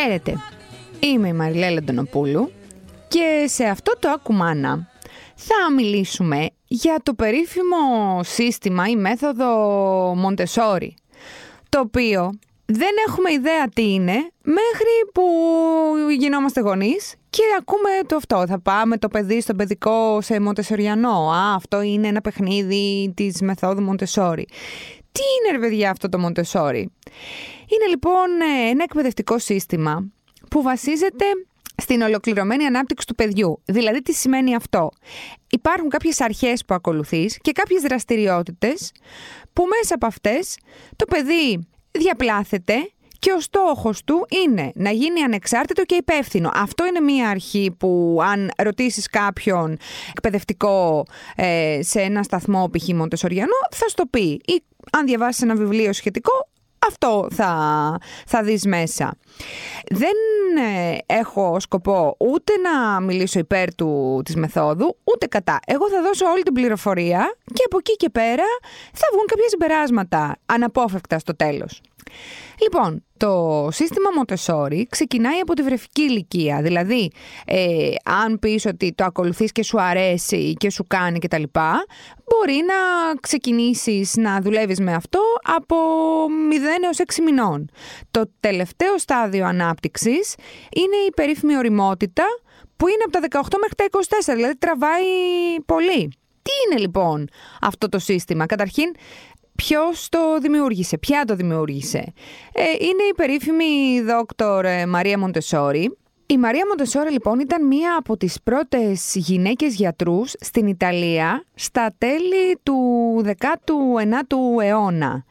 Χαίρετε, είμαι η Μαριλέλα Ντονοπούλου και σε αυτό το Ακουμάνα θα μιλήσουμε για το περίφημο σύστημα ή μέθοδο Μοντεσόρι, το οποίο δεν έχουμε ιδέα τι είναι μέχρι που γινόμαστε γονείς και ακούμε το αυτό. Θα πάμε το παιδί στο παιδικό σε Μοντεσοριανό. Α, αυτό είναι ένα παιχνίδι της μεθόδου Μοντεσόρι. Τι είναι ρε παιδιά αυτό το Μοντεσόρι. Είναι λοιπόν ένα εκπαιδευτικό σύστημα που βασίζεται στην ολοκληρωμένη ανάπτυξη του παιδιού. Δηλαδή, τι σημαίνει αυτό; Υπάρχουν κάποιες αρχές που ακολουθείς και κάποιες δραστηριότητες που μέσα από αυτές το παιδί διαπλάθεται και ο στόχος του είναι να γίνει ανεξάρτητο και υπεύθυνο. Αυτό είναι μία αρχή που αν ρωτήσεις κάποιον εκπαιδευτικό ε, σε ένα σταθμό π.χ. Μοντεσοριανό θα σου το πει. Ή αν διαβάσεις ένα βιβλίο σχετικό αυτό θα, θα δεις μέσα. Δεν ε, έχω σκοπό ούτε να μιλήσω υπέρ του, της μεθόδου, ούτε κατά. Εγώ θα δώσω όλη την πληροφορία και από εκεί και πέρα θα βγουν κάποια συμπεράσματα αναπόφευκτα στο τέλος. Λοιπόν, το σύστημα Montessori ξεκινάει από τη βρεφική ηλικία. Δηλαδή, ε, αν πεις ότι το ακολουθείς και σου αρέσει και σου κάνει κτλ. Μπορεί να ξεκινήσεις να δουλεύεις με αυτό από 0 έως 6 μηνών. Το τελευταίο στάδιο ανάπτυξης είναι η περίφημη οριμότητα που είναι από τα 18 μέχρι τα 24, δηλαδή τραβάει πολύ. Τι είναι λοιπόν αυτό το σύστημα; Καταρχήν Ποιος το δημιούργησε, ποια το δημιούργησε. Ε, είναι η περίφημη δόκτωρ ε, Μαρία Μοντεσόρη. Η Μαρία Μοντεσόρη λοιπόν ήταν μία από τις πρώτες γυναίκες γιατρούς στην Ιταλία στα τέλη του 19ου αιώνα.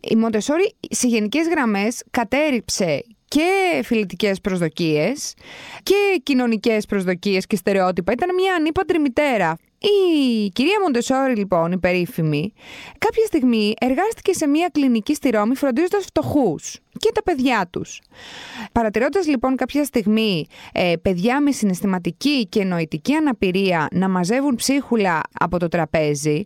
Η Μοντεσόρη σε γενικές γραμμές κατέριψε και φιλετικές προσδοκίες και κοινωνικές προσδοκίες και στερεότυπα. Ήταν μια ανήπαντρη μητέρα. Η κυρία Μοντεσόρη, λοιπόν, η περίφημη, κάποια στιγμή εργάστηκε σε μια κλινική στη Ρώμη φροντίζοντας φτωχούς και τα παιδιά τους. Παρατηρώντας λοιπόν κάποια στιγμή ε, παιδιά με συναισθηματική και νοητική αναπηρία να μαζεύουν ψίχουλα από το τραπέζι,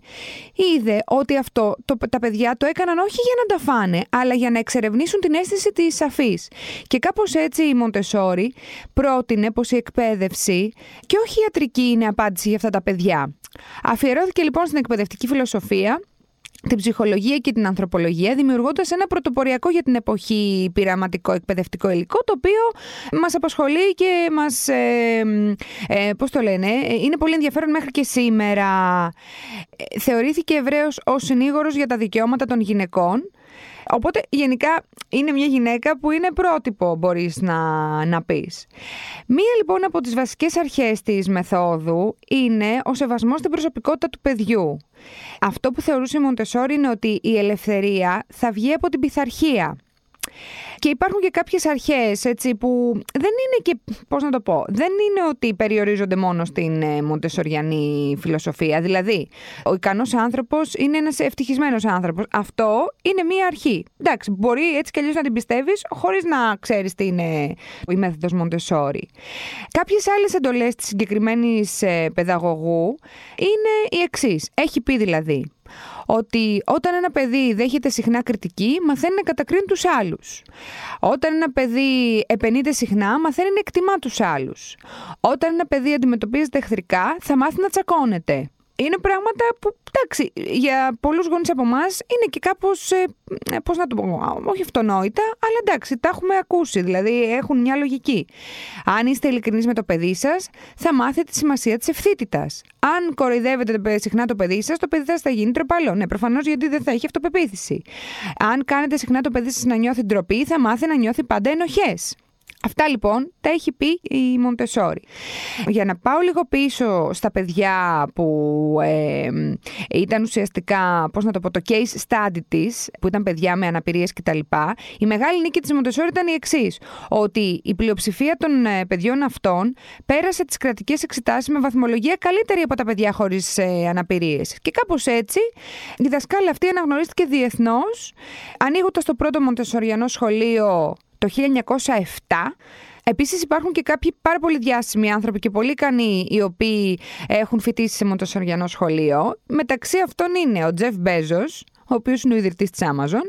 είδε ότι αυτό το, τα παιδιά το έκαναν όχι για να τα φάνε, αλλά για να εξερευνήσουν την αίσθηση της αφής. Και κάπως έτσι η Μοντεσόρη πρότεινε πως η εκπαίδευση και όχι η ιατρική είναι απάντηση για αυτά τα παιδιά. Αφιερώθηκε λοιπόν στην εκπαιδευτική φιλοσοφία την ψυχολογία και την ανθρωπολογία, δημιουργώντας ένα πρωτοποριακό για την εποχή πειραματικό εκπαιδευτικό υλικό, το οποίο μας απασχολεί και μας, ε, ε, πώς το λένε, ε, είναι πολύ ενδιαφέρον μέχρι και σήμερα. Ε, θεωρήθηκε ευρέως ως συνήγορος για τα δικαιώματα των γυναικών, Οπότε γενικά είναι μια γυναίκα που είναι πρότυπο μπορείς να, να πεις. Μία λοιπόν από τις βασικές αρχές της μεθόδου είναι ο σεβασμός στην προσωπικότητα του παιδιού. Αυτό που θεωρούσε η Μοντεσόρη είναι ότι η ελευθερία θα βγει από την πειθαρχία. Και υπάρχουν και κάποιες αρχές έτσι που δεν είναι και. Πώς να το πω. Δεν είναι ότι περιορίζονται μόνο στην ε, μοντεσοριανή φιλοσοφία. Δηλαδή, ο ικανός άνθρωπος είναι ένας ευτυχισμένος άνθρωπος. Αυτό είναι μία αρχή. Εντάξει, μπορεί έτσι κι αλλιώς να την πιστεύεις χωρίς να ξέρεις τι είναι η μέθοδος Μοντεσόρη. Κάποιες άλλες εντολές της συγκεκριμένης ε, παιδαγωγού είναι οι εξής. Έχει πει δηλαδή ότι όταν ένα παιδί δέχεται συχνά κριτική, μαθαίνει να κατακρίνει τους άλλους. Όταν ένα παιδί επενείται συχνά, μαθαίνει να εκτιμά τους άλλους. Όταν ένα παιδί αντιμετωπίζεται εχθρικά, θα μάθει να τσακώνεται είναι πράγματα που, εντάξει, για πολλούς γονείς από εμάς είναι και κάπως, ε, ε, πώς να το πω, όχι αυτονόητα, αλλά εντάξει, τα έχουμε ακούσει, δηλαδή έχουν μια λογική. Αν είστε ειλικρινείς με το παιδί σας, θα μάθετε τη σημασία της ευθύτητας. Αν κοροϊδεύετε συχνά το παιδί σας, το παιδί σας θα γίνει τροπαλό. Ναι, προφανώς γιατί δεν θα έχει αυτοπεποίθηση. Αν κάνετε συχνά το παιδί σας να νιώθει ντροπή, θα μάθει να νιώθει πάντα ενοχές. Αυτά λοιπόν τα έχει πει η Μοντεσόρη. Για να πάω λίγο πίσω στα παιδιά που ε, ήταν ουσιαστικά, πώς να το πω, το case study της, που ήταν παιδιά με αναπηρίες κτλ. Η μεγάλη νίκη της Μοντεσόρη ήταν η εξής ότι η πλειοψηφία των ε, παιδιών αυτών πέρασε τις κρατικές εξετάσεις με βαθμολογία καλύτερη από τα παιδιά χωρίς ε, αναπηρίες. Και κάπως έτσι η δασκάλα αυτή αναγνωρίστηκε διεθνώς, ανοίγοντας το πρώτο Μοντεσοριανό σχολείο το 1907. Επίσης υπάρχουν και κάποιοι πάρα πολύ διάσημοι άνθρωποι και πολύ ικανοί οι οποίοι έχουν φοιτήσει σε μοντοσοριανό σχολείο. Μεταξύ αυτών είναι ο Τζεφ Μπέζος, ο ο οποίος είναι ο ιδρυτής της Amazon.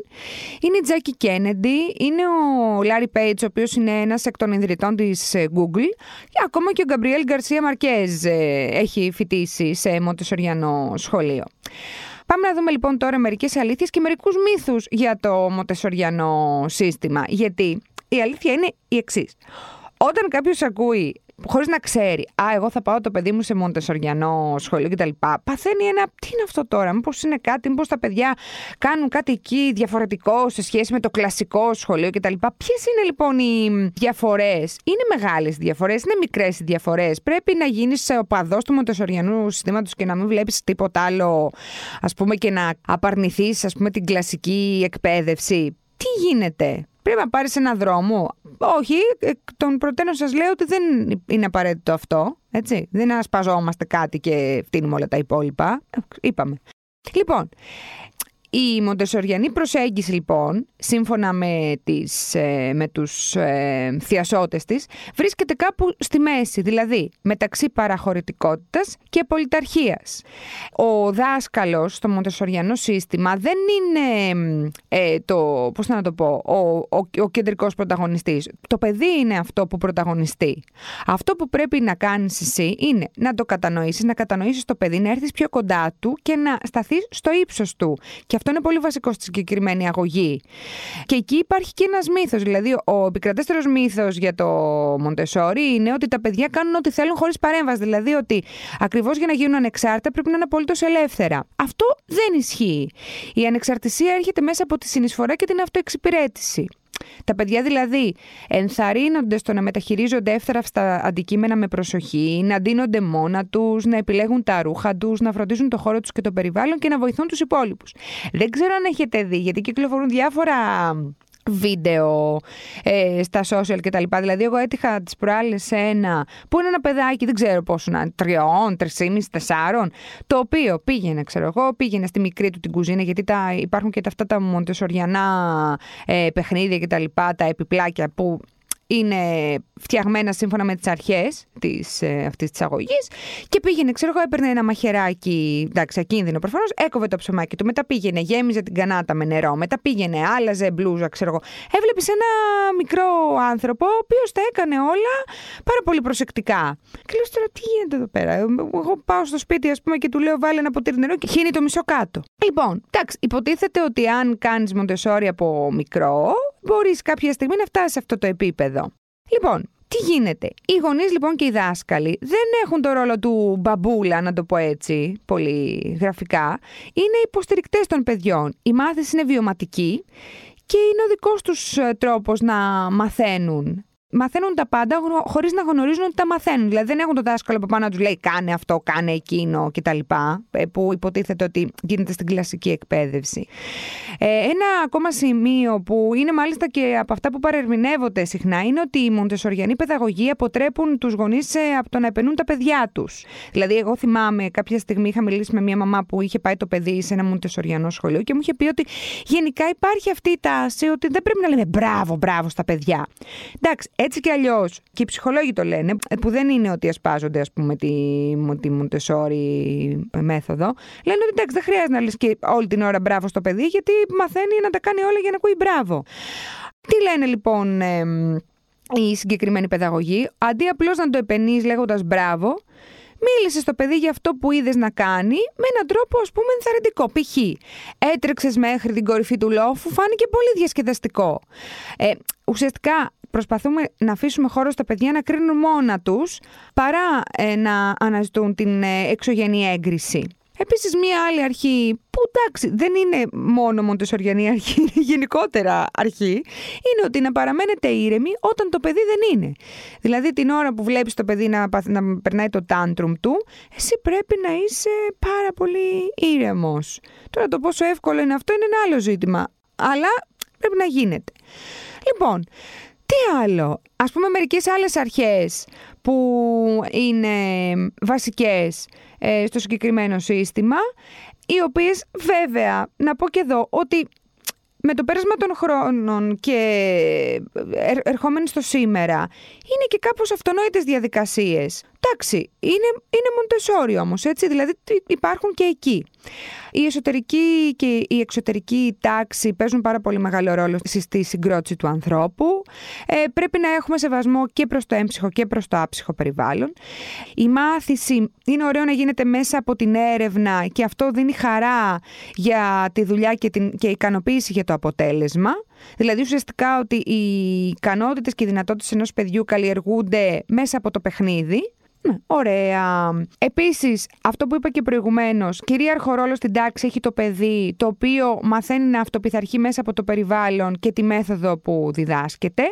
Είναι η Τζάκι Κένεντι, είναι ο Λάρι Πέιτς, ο οποίος είναι ένας εκ των ιδρυτών της ε, Google και ακόμα και ο Γκαμπριέλ Γκαρσία Μαρκέζ ε, έχει φοιτήσει σε μοντεσοριανό σχολείο. Πάμε να δούμε λοιπόν τώρα μερικές αλήθειες και μερικούς μύθους για το μοντεσοριανό σύστημα. Γιατί η αλήθεια είναι η εξής. Όταν κάποιος ακούει χωρίς να ξέρει, Α, εγώ θα πάω το παιδί μου σε μοντεσοριανό σχολείο κτλ. Παθαίνει ένα, τι είναι αυτό τώρα, Μήπως είναι κάτι, Μήπως τα παιδιά κάνουν κάτι εκεί διαφορετικό σε σχέση με το κλασικό σχολείο κτλ. Ποιες είναι λοιπόν οι διαφορές, Είναι μεγάλες διαφορές, είναι μικρές οι διαφορές; Πρέπει να γίνεις οπαδό του μοντεσοριανού συστήματος και να μην βλέπεις τίποτα άλλο, ας πούμε, και να απαρνηθείς, ας πούμε, την κλασική εκπαίδευση. Τι γίνεται, Πρέπει να πάρεις ένα δρόμο. Όχι, εκ των προτέρων σας λέω ότι δεν είναι απαραίτητο αυτό. Έτσι. Δεν ασπαζόμαστε κάτι και φτύνουμε όλα τα υπόλοιπα. Είπαμε. Λοιπόν, η μοντεσοριανή προσέγγιση λοιπόν, σύμφωνα με, τις, ε, με τους ε, θειασότες της, βρίσκεται κάπου στη μέση, δηλαδή μεταξύ παραχωρητικότητας και πολιταρχίας. Ο δάσκαλος στο μοντεσοριανό σύστημα δεν είναι ε, το, πώς θα να το πω, ο, ο, ο κεντρικός πρωταγωνιστής. Το παιδί είναι αυτό που πρωταγωνιστεί. Αυτό που πρέπει να κάνεις εσύ είναι να το κατανοήσεις, να κατανοήσεις το παιδί, να έρθεις πιο κοντά του και να σταθείς στο ύψος του. Και αυτό είναι πολύ βασικό στη συγκεκριμένη αγωγή. Και εκεί υπάρχει και ένας μύθος. Δηλαδή, ο επικρατέστερος μύθος για το Μοντεσόρι είναι ότι τα παιδιά κάνουν ό,τι θέλουν χωρίς παρέμβαση. Δηλαδή, ότι ακριβώς για να γίνουν ανεξάρτητα πρέπει να είναι απολύτως ελεύθερα. Αυτό δεν ισχύει. Η ανεξαρτησία έρχεται μέσα από τη συνεισφορά και την αυτοεξυπηρέτηση. Τα παιδιά δηλαδή ενθαρρύνονται στο να μεταχειρίζονται εύθραυστα αντικείμενα με προσοχή, να ντύνονται μόνα τους, να επιλέγουν τα ρούχα τους, να φροντίζουν το χώρο τους και το περιβάλλον και να βοηθούν τους υπόλοιπους. Δεν ξέρω αν έχετε δει, γιατί κυκλοφορούν διάφορα βίντεο ε, στα social κτλ. Δηλαδή, εγώ έτυχα τις προάλλες σε ένα που είναι ένα παιδάκι, δεν ξέρω πόσο να είναι, τριών, τρισήμιση, τεσσάρων, το οποίο πήγαινε, ξέρω εγώ, πήγαινε στη μικρή του την κουζίνα, γιατί τα, υπάρχουν και τα, αυτά τα μοντεσοριανά ε, παιχνίδια κτλ. Τα, τα επιπλάκια που είναι φτιαγμένα σύμφωνα με τις αρχές ε, αυτής της αγωγής. Και πήγαινε, ξέρω εγώ, έπαιρνε ένα μαχαιράκι, εντάξει, ακίνδυνο προφανώς, έκοβε το ψωμάκι του. Μετά πήγαινε, γέμιζε την κανάτα με νερό. Μετά πήγαινε, άλλαζε μπλούζα, ξέρω εγώ. Έβλεπες ένα μικρό άνθρωπο, ο οποίος τα έκανε όλα πάρα πολύ προσεκτικά. Και λέω τώρα, τι γίνεται εδώ πέρα; Εγώ πάω στο σπίτι, ας πούμε, και του λέω, βάλε ένα ποτήρι νερό και χύνει το μισό κάτω. Λοιπόν, εντάξει, υποτίθεται ότι αν κάνεις μοντεσόρι από μικρό, μπορείς κάποια στιγμή να φτάσεις σε αυτό το επίπεδο. Λοιπόν, τι γίνεται; Οι γονείς λοιπόν και οι δάσκαλοι δεν έχουν το ρόλο του μπαμπούλα, να το πω έτσι, πολύ γραφικά. Είναι υποστηρικτές των παιδιών. Η μάθηση είναι βιωματική και είναι ο δικός τους ε, τρόπος να μαθαίνουν μαθαίνουν τα πάντα χωρίς να γνωρίζουν ότι τα μαθαίνουν. Δηλαδή δεν έχουν το δάσκαλο από πάνω να τους λέει κάνε αυτό, κάνε εκείνο κτλ. Ε, που υποτίθεται ότι γίνεται στην κλασική εκπαίδευση. Ε, ένα ακόμα σημείο που είναι μάλιστα και από αυτά που παρερμηνεύονται συχνά είναι ότι οι μοντεσοριανοί παιδαγωγοί αποτρέπουν τους γονείς ε, από το να επενούν τα παιδιά τους. Δηλαδή, εγώ θυμάμαι κάποια στιγμή είχα μιλήσει με μια μαμά που είχε πάει το παιδί σε ένα μοντεσοριανό σχολείο και μου είχε πει ότι γενικά υπάρχει αυτή η τάση ότι δεν πρέπει να λέμε μπράβο, μπράβο στα παιδιά. Εντάξει, έτσι κι αλλιώς, και οι ψυχολόγοι το λένε, που δεν είναι ότι ασπάζονται ας πούμε τη, τη Μοντεσόρη μέθοδο, λένε ότι εντάξει δεν χρειάζεται να λες και όλη την ώρα μπράβο στο παιδί γιατί μαθαίνει να τα κάνει όλα για να ακούει μπράβο. Τι λένε λοιπόν ε, οι συγκεκριμένοι παιδαγωγοί, αντί απλώς να το επενείς λέγοντας μπράβο, μίλησε στο παιδί για αυτό που είδες να κάνει με έναν τρόπο ας πούμε ενθαρρυντικό. Π.χ. έτρεξες μέχρι την κορυφή του λόφου, φάνηκε πολύ διασκεδαστικό. Ε, ουσιαστικά προσπαθούμε να αφήσουμε χώρο στα παιδιά να κρίνουν μόνα τους παρά ε, να αναζητούν την ε, εξωγενή έγκριση. Επίσης, μία άλλη αρχή, που εντάξει, δεν είναι μόνο μοντεσοριανή αρχή, είναι γενικότερα αρχή, είναι ότι να παραμένετε ήρεμοι όταν το παιδί δεν είναι. Δηλαδή, την ώρα που βλέπεις το παιδί να, να περνάει το τάντρουμ του, εσύ πρέπει να είσαι πάρα πολύ ήρεμος. Τώρα, το πόσο εύκολο είναι αυτό είναι ένα άλλο ζήτημα. Αλλά πρέπει να γίνεται. Λοιπόν, τι άλλο; Ας πούμε μερικές άλλες αρχές που είναι βασικές ε, στο συγκεκριμένο σύστημα, οι οποίες βέβαια, να πω και εδώ, ότι με το πέρασμα των χρόνων και ερχόμενοι στο σήμερα, είναι και κάπως αυτονόητες διαδικασίες. Εντάξει, είναι, είναι Μοντεσόρι όμως, έτσι, δηλαδή υπάρχουν και εκεί. Η εσωτερική και η εξωτερική τάξη παίζουν πάρα πολύ μεγάλο ρόλο στη συγκρότηση του ανθρώπου. Ε, πρέπει να έχουμε σεβασμό και προς το έμψυχο και προς το άψυχο περιβάλλον. Η μάθηση είναι ωραίο να γίνεται μέσα από την έρευνα και αυτό δίνει χαρά για τη δουλειά και, την, και ικανοποίηση για το αποτέλεσμα. Δηλαδή ουσιαστικά ότι οι ικανότητες και οι δυνατότητες ενός παιδιού καλλιεργούνται μέσα από το παιχνίδι ναι, ωραία. Επίσης, αυτό που είπα και προηγουμένως, κυρίαρχο ρόλο στην τάξη έχει το παιδί, το οποίο μαθαίνει να αυτοπιθαρχεί μέσα από το περιβάλλον και τη μέθοδο που διδάσκεται.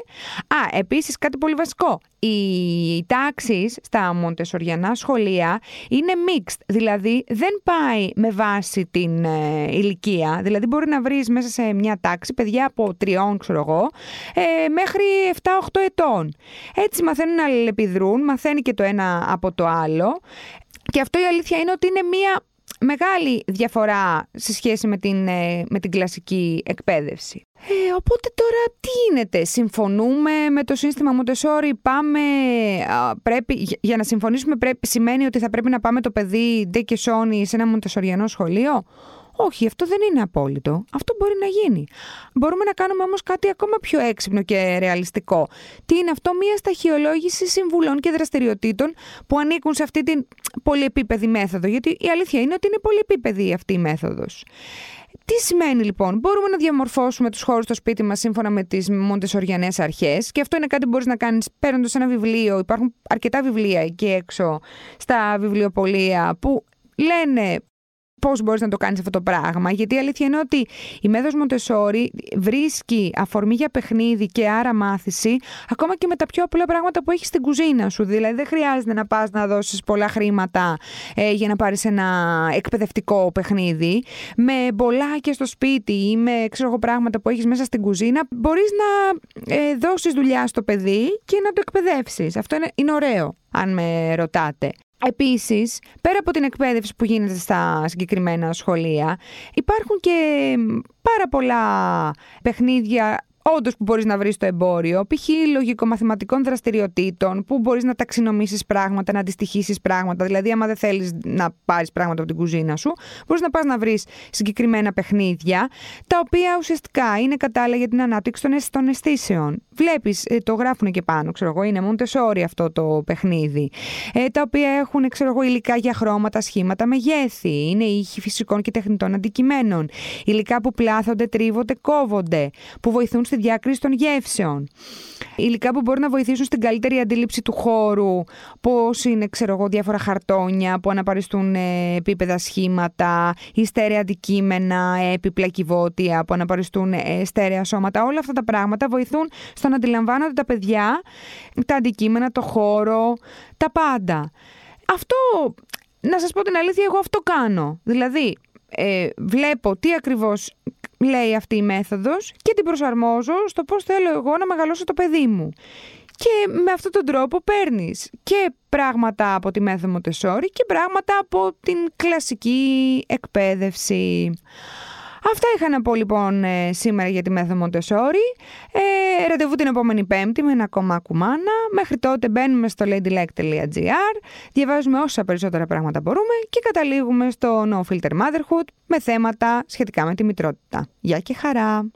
Α, επίσης κάτι πολύ βασικό. Οι τάξεις στα μοντεσοριανά σχολεία είναι mixed, δηλαδή δεν πάει με βάση την ε, ηλικία. Δηλαδή, μπορεί να βρεις μέσα σε μια τάξη παιδιά από τριών, ξέρω εγώ, ε, μέχρι 7-8 ετών. Έτσι μαθαίνουν να αλληλεπιδρούν, μαθαίνει και το ένα από το άλλο. Και αυτό η αλήθεια είναι ότι είναι μία μεγάλη διαφορά σε σχέση με την, ε, με την κλασική εκπαίδευση. Ε, οπότε τώρα τι γίνεται, συμφωνούμε με το σύστημα Μοντεσόρι, πάμε, πρέπει, για να συμφωνήσουμε πρέπει, σημαίνει ότι θα πρέπει να πάμε το παιδί ντε και σόνι σε ένα μοντεσοριανό σχολείο; Όχι, αυτό δεν είναι απόλυτο. Αυτό μπορεί να γίνει. Μπορούμε να κάνουμε όμως κάτι ακόμα πιο έξυπνο και ρεαλιστικό. Τι είναι αυτό, μια σταχυολόγηση συμβουλών και δραστηριοτήτων που ανήκουν σε αυτή την πολυεπίπεδη μέθοδο. Γιατί η αλήθεια είναι ότι είναι πολυεπίπεδη αυτή η μέθοδος. Τι σημαίνει λοιπόν, μπορούμε να διαμορφώσουμε τους χώρους στο σπίτι μας σύμφωνα με τις μοντεσοριανές αρχές. Και αυτό είναι κάτι που μπορείς να κάνεις παίρνοντας ένα βιβλίο. Υπάρχουν αρκετά βιβλία εκεί έξω στα βιβλιοπολία που λένε πώς μπορείς να το κάνεις αυτό το πράγμα. Γιατί η αλήθεια είναι ότι η μέθοδο Μοντεσόρη βρίσκει αφορμή για παιχνίδι και άρα μάθηση ακόμα και με τα πιο απλά πράγματα που έχεις στην κουζίνα σου. Δηλαδή δεν χρειάζεται να πας να δώσεις πολλά χρήματα ε, για να πάρεις ένα εκπαιδευτικό παιχνίδι. Με μπολάκια στο σπίτι ή με ξέρω πράγματα που έχεις μέσα στην κουζίνα, μπορείς να ε, δώσεις δουλειά στο παιδί και να το εκπαιδεύσεις. Αυτό είναι, είναι ωραίο, αν με ρωτάτε. Επίσης, πέρα από την εκπαίδευση που γίνεται στα συγκεκριμένα σχολεία, υπάρχουν και πάρα πολλά παιχνίδια όντως που μπορείς να βρεις στο εμπόριο, π.χ. λογικο-μαθηματικών δραστηριοτήτων, που μπορείς να ταξινομήσεις πράγματα, να αντιστοιχίσεις πράγματα. Δηλαδή, άμα δεν θέλεις να πάρεις πράγματα από την κουζίνα σου, μπορείς να πας να βρεις συγκεκριμένα παιχνίδια, τα οποία ουσιαστικά είναι κατάλληλα για την ανάπτυξη των αισθήσεων. Βλέπεις, ε, το γράφουν και πάνω, ξέρω εγώ, είναι Μοντεσόρι αυτό το παιχνίδι. Ε, τα οποία έχουν, ξέρω εγώ, υλικά για χρώματα, σχήματα, μεγέθη. Είναι ήχοι φυσικών και τεχνητών αντικειμένων. Υλικά που πλάθονται, τρίβονται, κόβονται. Που βοηθούν στη διάκριση των γεύσεων. Υλικά που μπορούν να βοηθήσουν στην καλύτερη αντίληψη του χώρου, πώς είναι, ξέρω εγώ, διάφορα χαρτόνια που αναπαριστούν ε, επίπεδα σχήματα, ή στέρεα αντικείμενα, έπιπλα κυβότια που αναπαριστούν ε, στέρεα σώματα. Όλα αυτά τα πράγματα βοηθούν στο να αντιλαμβάνονται τα παιδιά τα αντικείμενα, το χώρο, τα πάντα. Αυτό, να σας πω την αλήθεια, εγώ αυτό κάνω. Δηλαδή, ε, βλέπω τι ακριβώς λέει αυτή η μέθοδος και την προσαρμόζω στο πώς θέλω εγώ να μεγαλώσω το παιδί μου. Και με αυτόν τον τρόπο παίρνεις και πράγματα από τη μέθοδο Μοντεσόρη και πράγματα από την κλασική εκπαίδευση. Αυτά είχα να πω λοιπόν ε, σήμερα για τη μέθοδο Μοντεσόρη. Ε, ραντεβού την επόμενη Πέμπτη με ένα ακόμα κουμάνα. Μέχρι τότε μπαίνουμε στο ladylike.gr, διαβάζουμε όσα περισσότερα πράγματα μπορούμε και καταλήγουμε στο No Filter Motherhood με θέματα σχετικά με τη μητρότητα. Γεια και χαρά!